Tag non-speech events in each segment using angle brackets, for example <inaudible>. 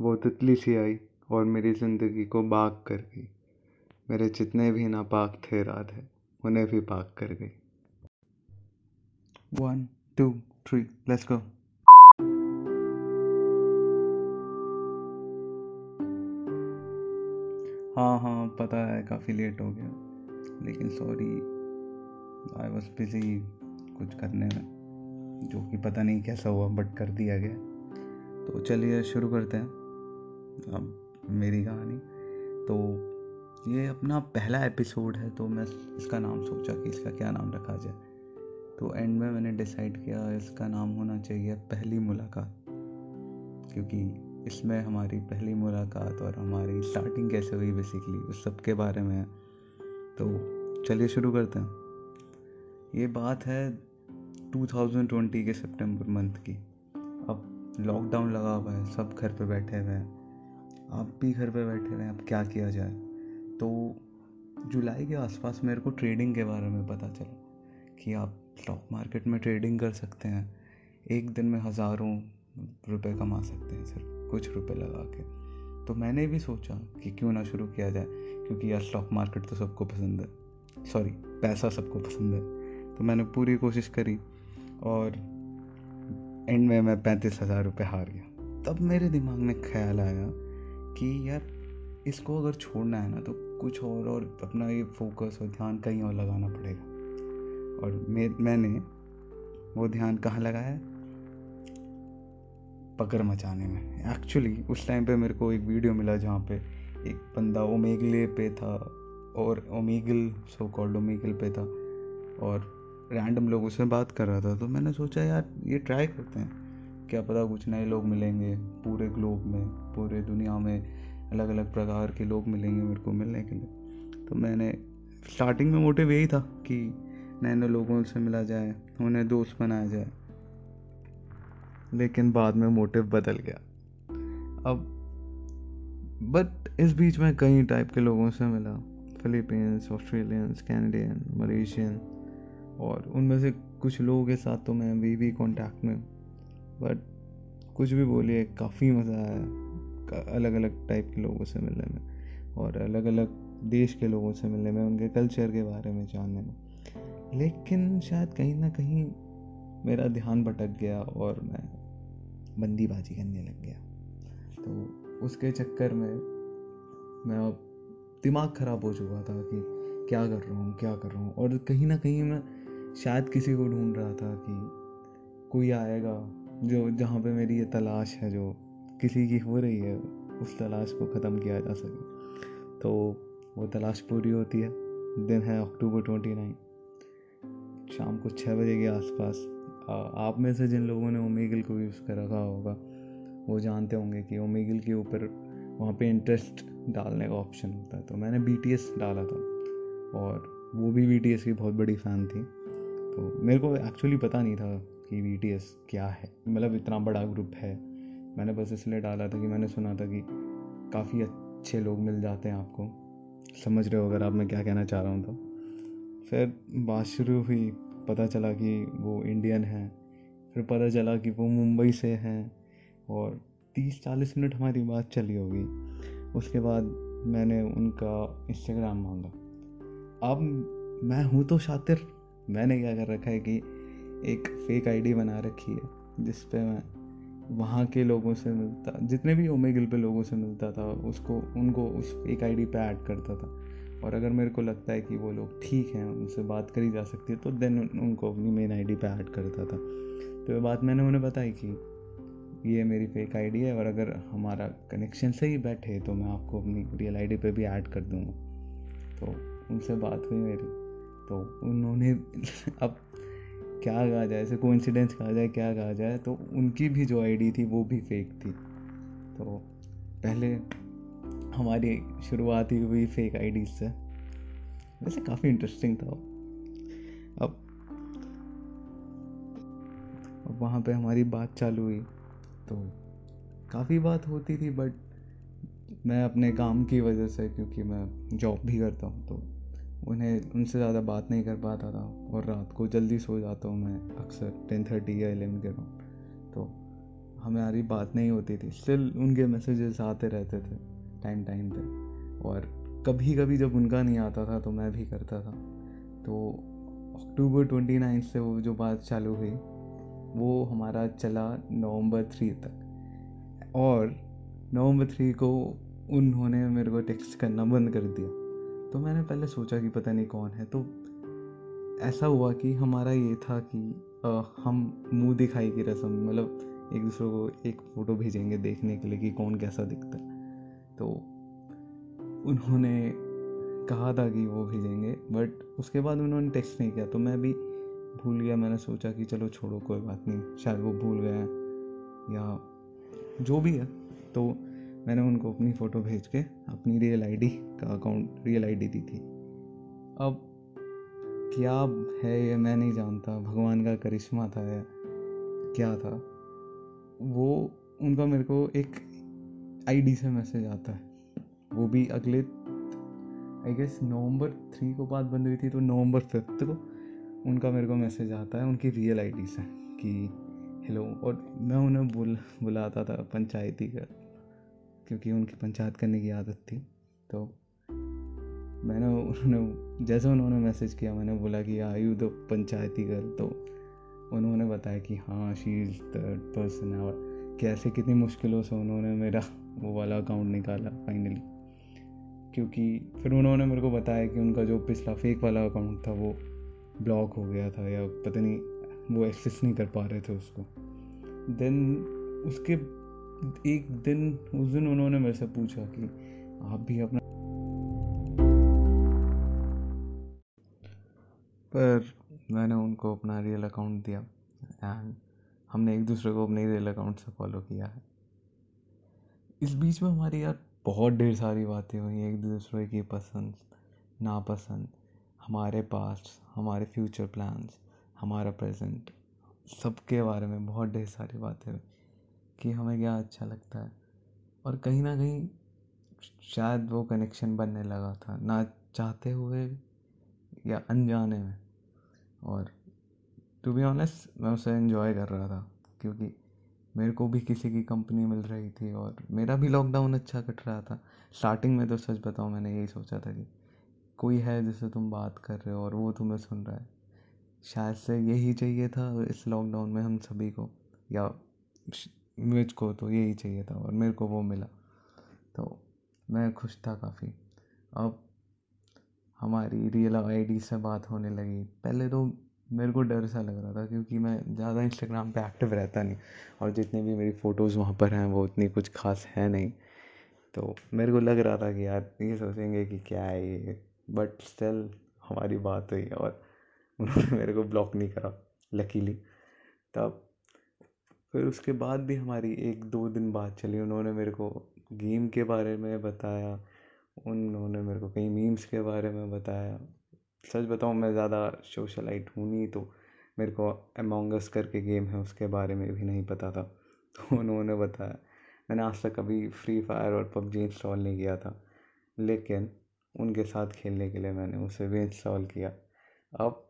वो तितली सी आई और मेरी ज़िंदगी को बाग कर गई। मेरे जितने भी नापाक थे इरादे उन्हें भी पाक कर गई। One two three let's go हाँ हाँ पता है, काफ़ी लेट हो गया। लेकिन सॉरी आई वॉज़ बिज़ी कुछ करने में, जो कि पता नहीं कैसा हुआ बट कर दिया गया। तो चलिए, शुरू करते हैं। अब मेरी कहानी। तो ये अपना पहला एपिसोड है तो मैं इसका नाम सोचा कि इसका क्या नाम रखा जाए। तो एंड में मैंने डिसाइड किया इसका नाम होना चाहिए पहली मुलाकात। क्योंकि इसमें हमारी पहली मुलाकात और हमारी स्टार्टिंग कैसे हुई बेसिकली उस सब के बारे में तो चलिए शुरू करते हैं। ये बात है 2020 के सितंबर मंथ की। अब लॉकडाउन लगा हुआ है, सब घर पे बैठे हुए हैं। आप भी घर पे बैठे हुए हैं अब क्या किया जाए? तो जुलाई के आसपास मेरे को ट्रेडिंग के बारे में पता चला कि आप स्टॉक मार्केट में ट्रेडिंग कर सकते हैं। एक दिन में हज़ारों रुपए कमा सकते हैं सिर्फ़, कुछ रुपए लगा के। तो मैंने भी सोचा कि क्यों ना शुरू किया जाए, क्योंकि यार स्टॉक मार्केट तो सबको पसंद है। सॉरी पैसा सबको पसंद है। तो मैंने पूरी कोशिश करी और एंड में मैं पैंतीस हज़ार रुपये हार गया। तब मेरे दिमाग में ख्याल आया कि यार, इसको अगर छोड़ना है ना तो कुछ और और अपना ये फोकस और ध्यान कहीं और लगाना पड़ेगा। और मैं, मैंने वो ध्यान कहाँ लगाया? पकड़ मचाने में। एक्चुअली उस टाइम पे मेरे को एक वीडियो मिला जहाँ पे एक बंदा ओमेगले पे था, और ओमेगल सो कॉल्ड ओमेगल पे था, और रैंडम लोगों से बात कर रहा था तो मैंने सोचा, यार, ये ट्राई करते हैं। क्या पता कुछ नए लोग मिलेंगे पूरे ग्लोब में, पूरे दुनिया में अलग अलग प्रकार के लोग मिलेंगे मेरे को मिलने के लिए। तो मैंने स्टार्टिंग में मोटिव यही था कि नए नए लोगों से मिला जाए, उन्हें दोस्त बनाया जाए। लेकिन बाद में मोटिव बदल गया। अब बट इस बीच में कई टाइप के लोगों से मिला। फिलीपींस ऑस्ट्रेलियंस कैनेडियन मलेशियन और उनमें से कुछ लोगों के साथ तो मैं अभी भी कॉन्टैक्ट में बट कुछ भी बोलिए, काफ़ी मज़ा आया। अलग अलग टाइप के लोगों से मिलने में और अलग अलग देश के लोगों से मिलने में, उनके कल्चर के बारे में जानने में। लेकिन शायद कहीं ना कहीं मेरा ध्यान भटक गया और मैं बंदीबाजी करने लग गया। तो उसके चक्कर में मैं अब दिमाग ख़राब हो चुका था कि क्या कर रहा हूँ, क्या कर रहा हूँ और कहीं ना कहीं मैं शायद किसी को ढूंढ रहा था कि कोई आएगा जो, जहाँ पे मेरी ये तलाश है, जो किसी की हो रही है, उस तलाश को ख़त्म किया जा सके। तो वो तलाश पूरी होती है। दिन है अक्टूबर ट्वेंटी नाइन शाम को छः बजे के आसपास आप में से जिन लोगों ने ओमेगल को यूज़ कर रखा होगा, वो जानते होंगे कि ओमेगल के ऊपर वहाँ पे इंटरेस्ट डालने का ऑप्शन होता है। तो मैंने बीटीएस डाला था, और वो भी बीटीएस की बहुत बड़ी फ़ैन थी। तो मेरे को एक्चुअली पता नहीं था कि वी क्या है? मतलब इतना बड़ा ग्रुप है। मैंने बस इसलिए डाला था कि मैंने सुना था कि काफ़ी अच्छे लोग मिल जाते हैं आपको। समझ रहे हो अगर आप मैं क्या कहना चाह रहा हूँ तो। फिर बात शुरू हुई, पता चला कि वो इंडियन हैं। फिर पता चला कि वो मुंबई से हैं और तीस चालीस मिनट हमारी बात चली होगी। उसके बाद मैंने उनका इंस्टाग्राम मांगा। अब मैं हूँ तो शातिर। मैंने क्या कर रखा है कि एक फेक आईडी बना रखी है, जिस पे मैं वहाँ के लोगों से मिलता, जितने भी ओमे गिल पे लोगों से मिलता था, उसको, उनको उस फेक आईडी पे ऐड करता था। और अगर मेरे को लगता है कि वो लोग ठीक हैं, उनसे बात करी जा सकती है तो देन उनको अपनी मेन आईडी पे ऐड करता था। तो ये बात मैंने उन्हें बताई कि ये मेरी फेक आईडी है, और अगर हमारा कनेक्शन सही बैठे तो मैं आपको अपनी रियल आईडी पे भी ऐड कर दूँगा। तो उनसे बात हुई मेरी तो उन्होंने <laughs> अब क्या कहा जाए, ऐसे कोइंसिडेंस कहा जाए, क्या कहा जाए तो उनकी भी जो आईडी थी, वो भी फेक थी। तो पहले हमारी शुरुआत ही हुई फेक आईडी से। वैसे काफ़ी इंटरेस्टिंग था। अब अब वहाँ पे हमारी बात चालू हुई तो काफ़ी बात होती थी बट मैं अपने काम की वजह से, क्योंकि मैं जॉब भी करता हूँ तो उन्हें उनसे ज़्यादा बात नहीं कर पाता था और रात को जल्दी सो जाता हूँ मैं अक्सर टेन थर्टी या एलेवन के राउंड तो हमारी बात नहीं होती थी। स्टिल उनके मैसेजेस आते रहते थे टाइम टाइम पे। और कभी कभी जब उनका नहीं आता था तो मैं भी करता था। तो अक्टूबर ट्वेंटी नाइन से वो जो बात चालू हुई, वो हमारा चला नवंबर थ्री तक। और नवंबर थ्री को उन्होंने मेरे को टेक्स्ट करना बंद कर दिया। तो मैंने पहले सोचा कि पता नहीं कौन है तो ऐसा हुआ कि हमारा ये था कि आ, हम मुँह दिखाई की रस्म मतलब एक दूसरे को एक फ़ोटो भेजेंगे देखने के लिए कि कौन कैसा दिखता है। तो उन्होंने कहा था कि वो भेजेंगे बट उसके बाद उन्होंने टेक्स्ट नहीं किया तो मैं भी भूल गया। मैंने सोचा कि चलो छोड़ो कोई बात नहीं शायद वो भूल गए या जो भी है तो मैंने उनको अपनी फ़ोटो भेज के अपनी रियल आईडी का अकाउंट रियल आईडी दी थी। अब क्या है ये मैं नहीं जानता। भगवान का करिश्मा था या क्या था? वो, उनका मेरे को एक आईडी से मैसेज आता है। वो भी अगले आई गेस नवंबर थ्री को बात बंद हुई थी तो नवंबर फिफ्थ को उनका मेरे को मैसेज आता है उनकी रियल आईडी से कि हेलो और मैं उन्हें बुल, बुलाता था, पंचायती का। क्योंकि उनकी पंचायत करने की आदत थी। तो मैंने उन्होंने, जैसे उन्होंने मैसेज किया, मैंने बोला कि I you the panchayati girl तो उन्होंने बताया कि हाँ शी इज़ द पर्सन कैसे कितनी मुश्किलों से उन्होंने मेरा वो वाला अकाउंट निकाला फाइनली क्योंकि फिर उन्होंने मेरे को बताया कि उनका जो पिछला फेक वाला अकाउंट था, वो ब्लॉक हो गया था, या पता नहीं, वो एक्सेस नहीं कर पा रहे थे उसको। देन उसके एक दिन, उस दिन उन्होंने मेरे से पूछा कि आप भी अपना पर मैंने उनको अपना रियल अकाउंट दिया एंड हमने एक दूसरे को अपने रियल अकाउंट से फॉलो किया है। इस बीच में हमारी यार बहुत ढेर सारी बातें हुई, एक दूसरे की पसंद, नापसंद, हमारे पास्ट हमारे फ्यूचर प्लान्स हमारा प्रेजेंट सबके बारे में बहुत ढेर सारी बातें हुई। कि हमें क्या अच्छा लगता है। और कहीं ना कहीं शायद वो कनेक्शन बनने लगा था, ना चाहते हुए या अनजाने में। और टू बी ऑनेस्ट मैं उसे इन्जॉय कर रहा था, क्योंकि मेरे को भी किसी की कंपनी मिल रही थी और मेरा भी लॉकडाउन अच्छा कट रहा था। स्टार्टिंग में तो सच बताऊँ, मैंने यही सोचा था कि कोई है जिससे तुम बात कर रहे हो और वो तुम्हें सुन रहा है। शायद से यही चाहिए था इस लॉकडाउन में हम सभी को, या मुझको तो यही चाहिए था और मेरे को वो मिला। तो मैं खुश था काफ़ी। अब हमारी रियल आईडी से बात होने लगी। पहले तो मेरे को डर सा लग रहा था क्योंकि मैं ज़्यादा इंस्टाग्राम पे एक्टिव रहता नहीं और जितने भी मेरी फ़ोटोज़ वहाँ पर हैं, वो उतनी कुछ खास है नहीं। तो मेरे को लग रहा था कि यार, ये सोचेंगे कि क्या है ये। बट स्टिल हमारी बात हुई और उन्होंने मेरे को ब्लॉक नहीं करा लकीली तब फिर उसके बाद भी हमारी एक दो दिन बात चली। उन्होंने मेरे को गेम के बारे में बताया, उन्होंने मेरे को कई मीम्स के बारे में बताया। सच बताऊँ, मैं ज़्यादा सोशलाइट हूँ नहीं तो मेरे को अमोंगस करके गेम है, उसके बारे में भी नहीं पता था। तो <laughs> उन्होंने बताया। मैंने आज तक कभी फ्री फायर और पबजी इंस्टॉल नहीं किया था, लेकिन उनके साथ खेलने के लिए मैंने उसे भी इंस्टॉल किया। अब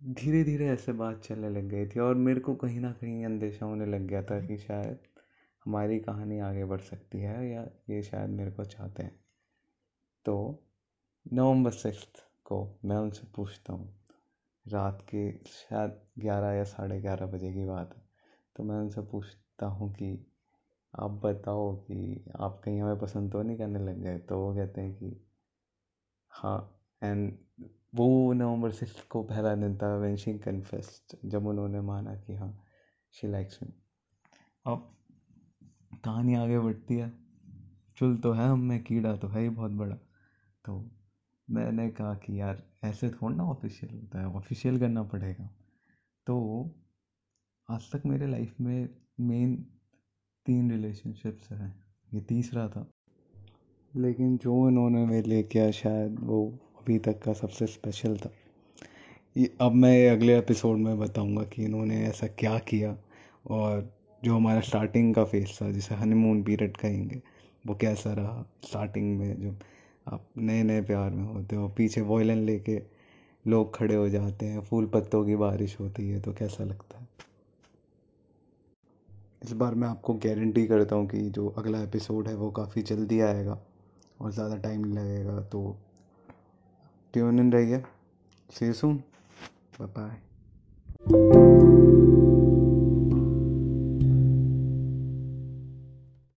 धीरे धीरे ऐसे बात चलने लग गई थी और मेरे को कहीं ना कहीं अंदेशा होने लग गया था कि शायद हमारी कहानी आगे बढ़ सकती है या ये शायद मेरे को चाहते हैं। तो नवंबर सिक्स को मैं उनसे पूछता हूँ। रात के शायद ग्यारह या साढ़े ग्यारह बजे की बात है। तो मैं उनसे पूछता हूँ कि आप बताओ कि आप कहीं हमें पसंद तो नहीं करने लग गए? तो वो कहते हैं कि हाँ एंड वो नवंबर सिक्स को पहला दिन था वेन शी कन्फेस्ट जब उन्होंने माना कि हाँ शी लाइक्स मी अब कहानी आगे बढ़ती है। चुल तो है हम में, कीड़ा तो है ही बहुत बड़ा। तो मैंने कहा कि यार, ऐसे थोड़ा ना ऑफिशियल होता है ऑफिशियल करना पड़ेगा। तो आज तक मेरे लाइफ में मेन तीन रिलेशनशिप्स हैं। ये तीसरा था। लेकिन जो इन्होंने मेरे लिए किया, शायद वो अभी तक का सबसे स्पेशल था। ये अब मैं अगले एपिसोड में बताऊँगा कि इन्होंने ऐसा क्या किया और जो हमारा स्टार्टिंग का फेस था, जिसे हनीमून पीरियड कहेंगे, वो कैसा रहा स्टार्टिंग में जो आप नए नए प्यार में होते हो, पीछे वॉयलन लेके लोग खड़े हो जाते हैं, फूल पत्तों की बारिश होती है तो कैसा लगता है? इस बार मैं आपको गारंटी करता हूँ कि जो अगला एपिसोड है, वो काफ़ी जल्दी आएगा और ज़्यादा टाइम नहीं लगेगा तो ट्यून इन रहिए सी सून बाय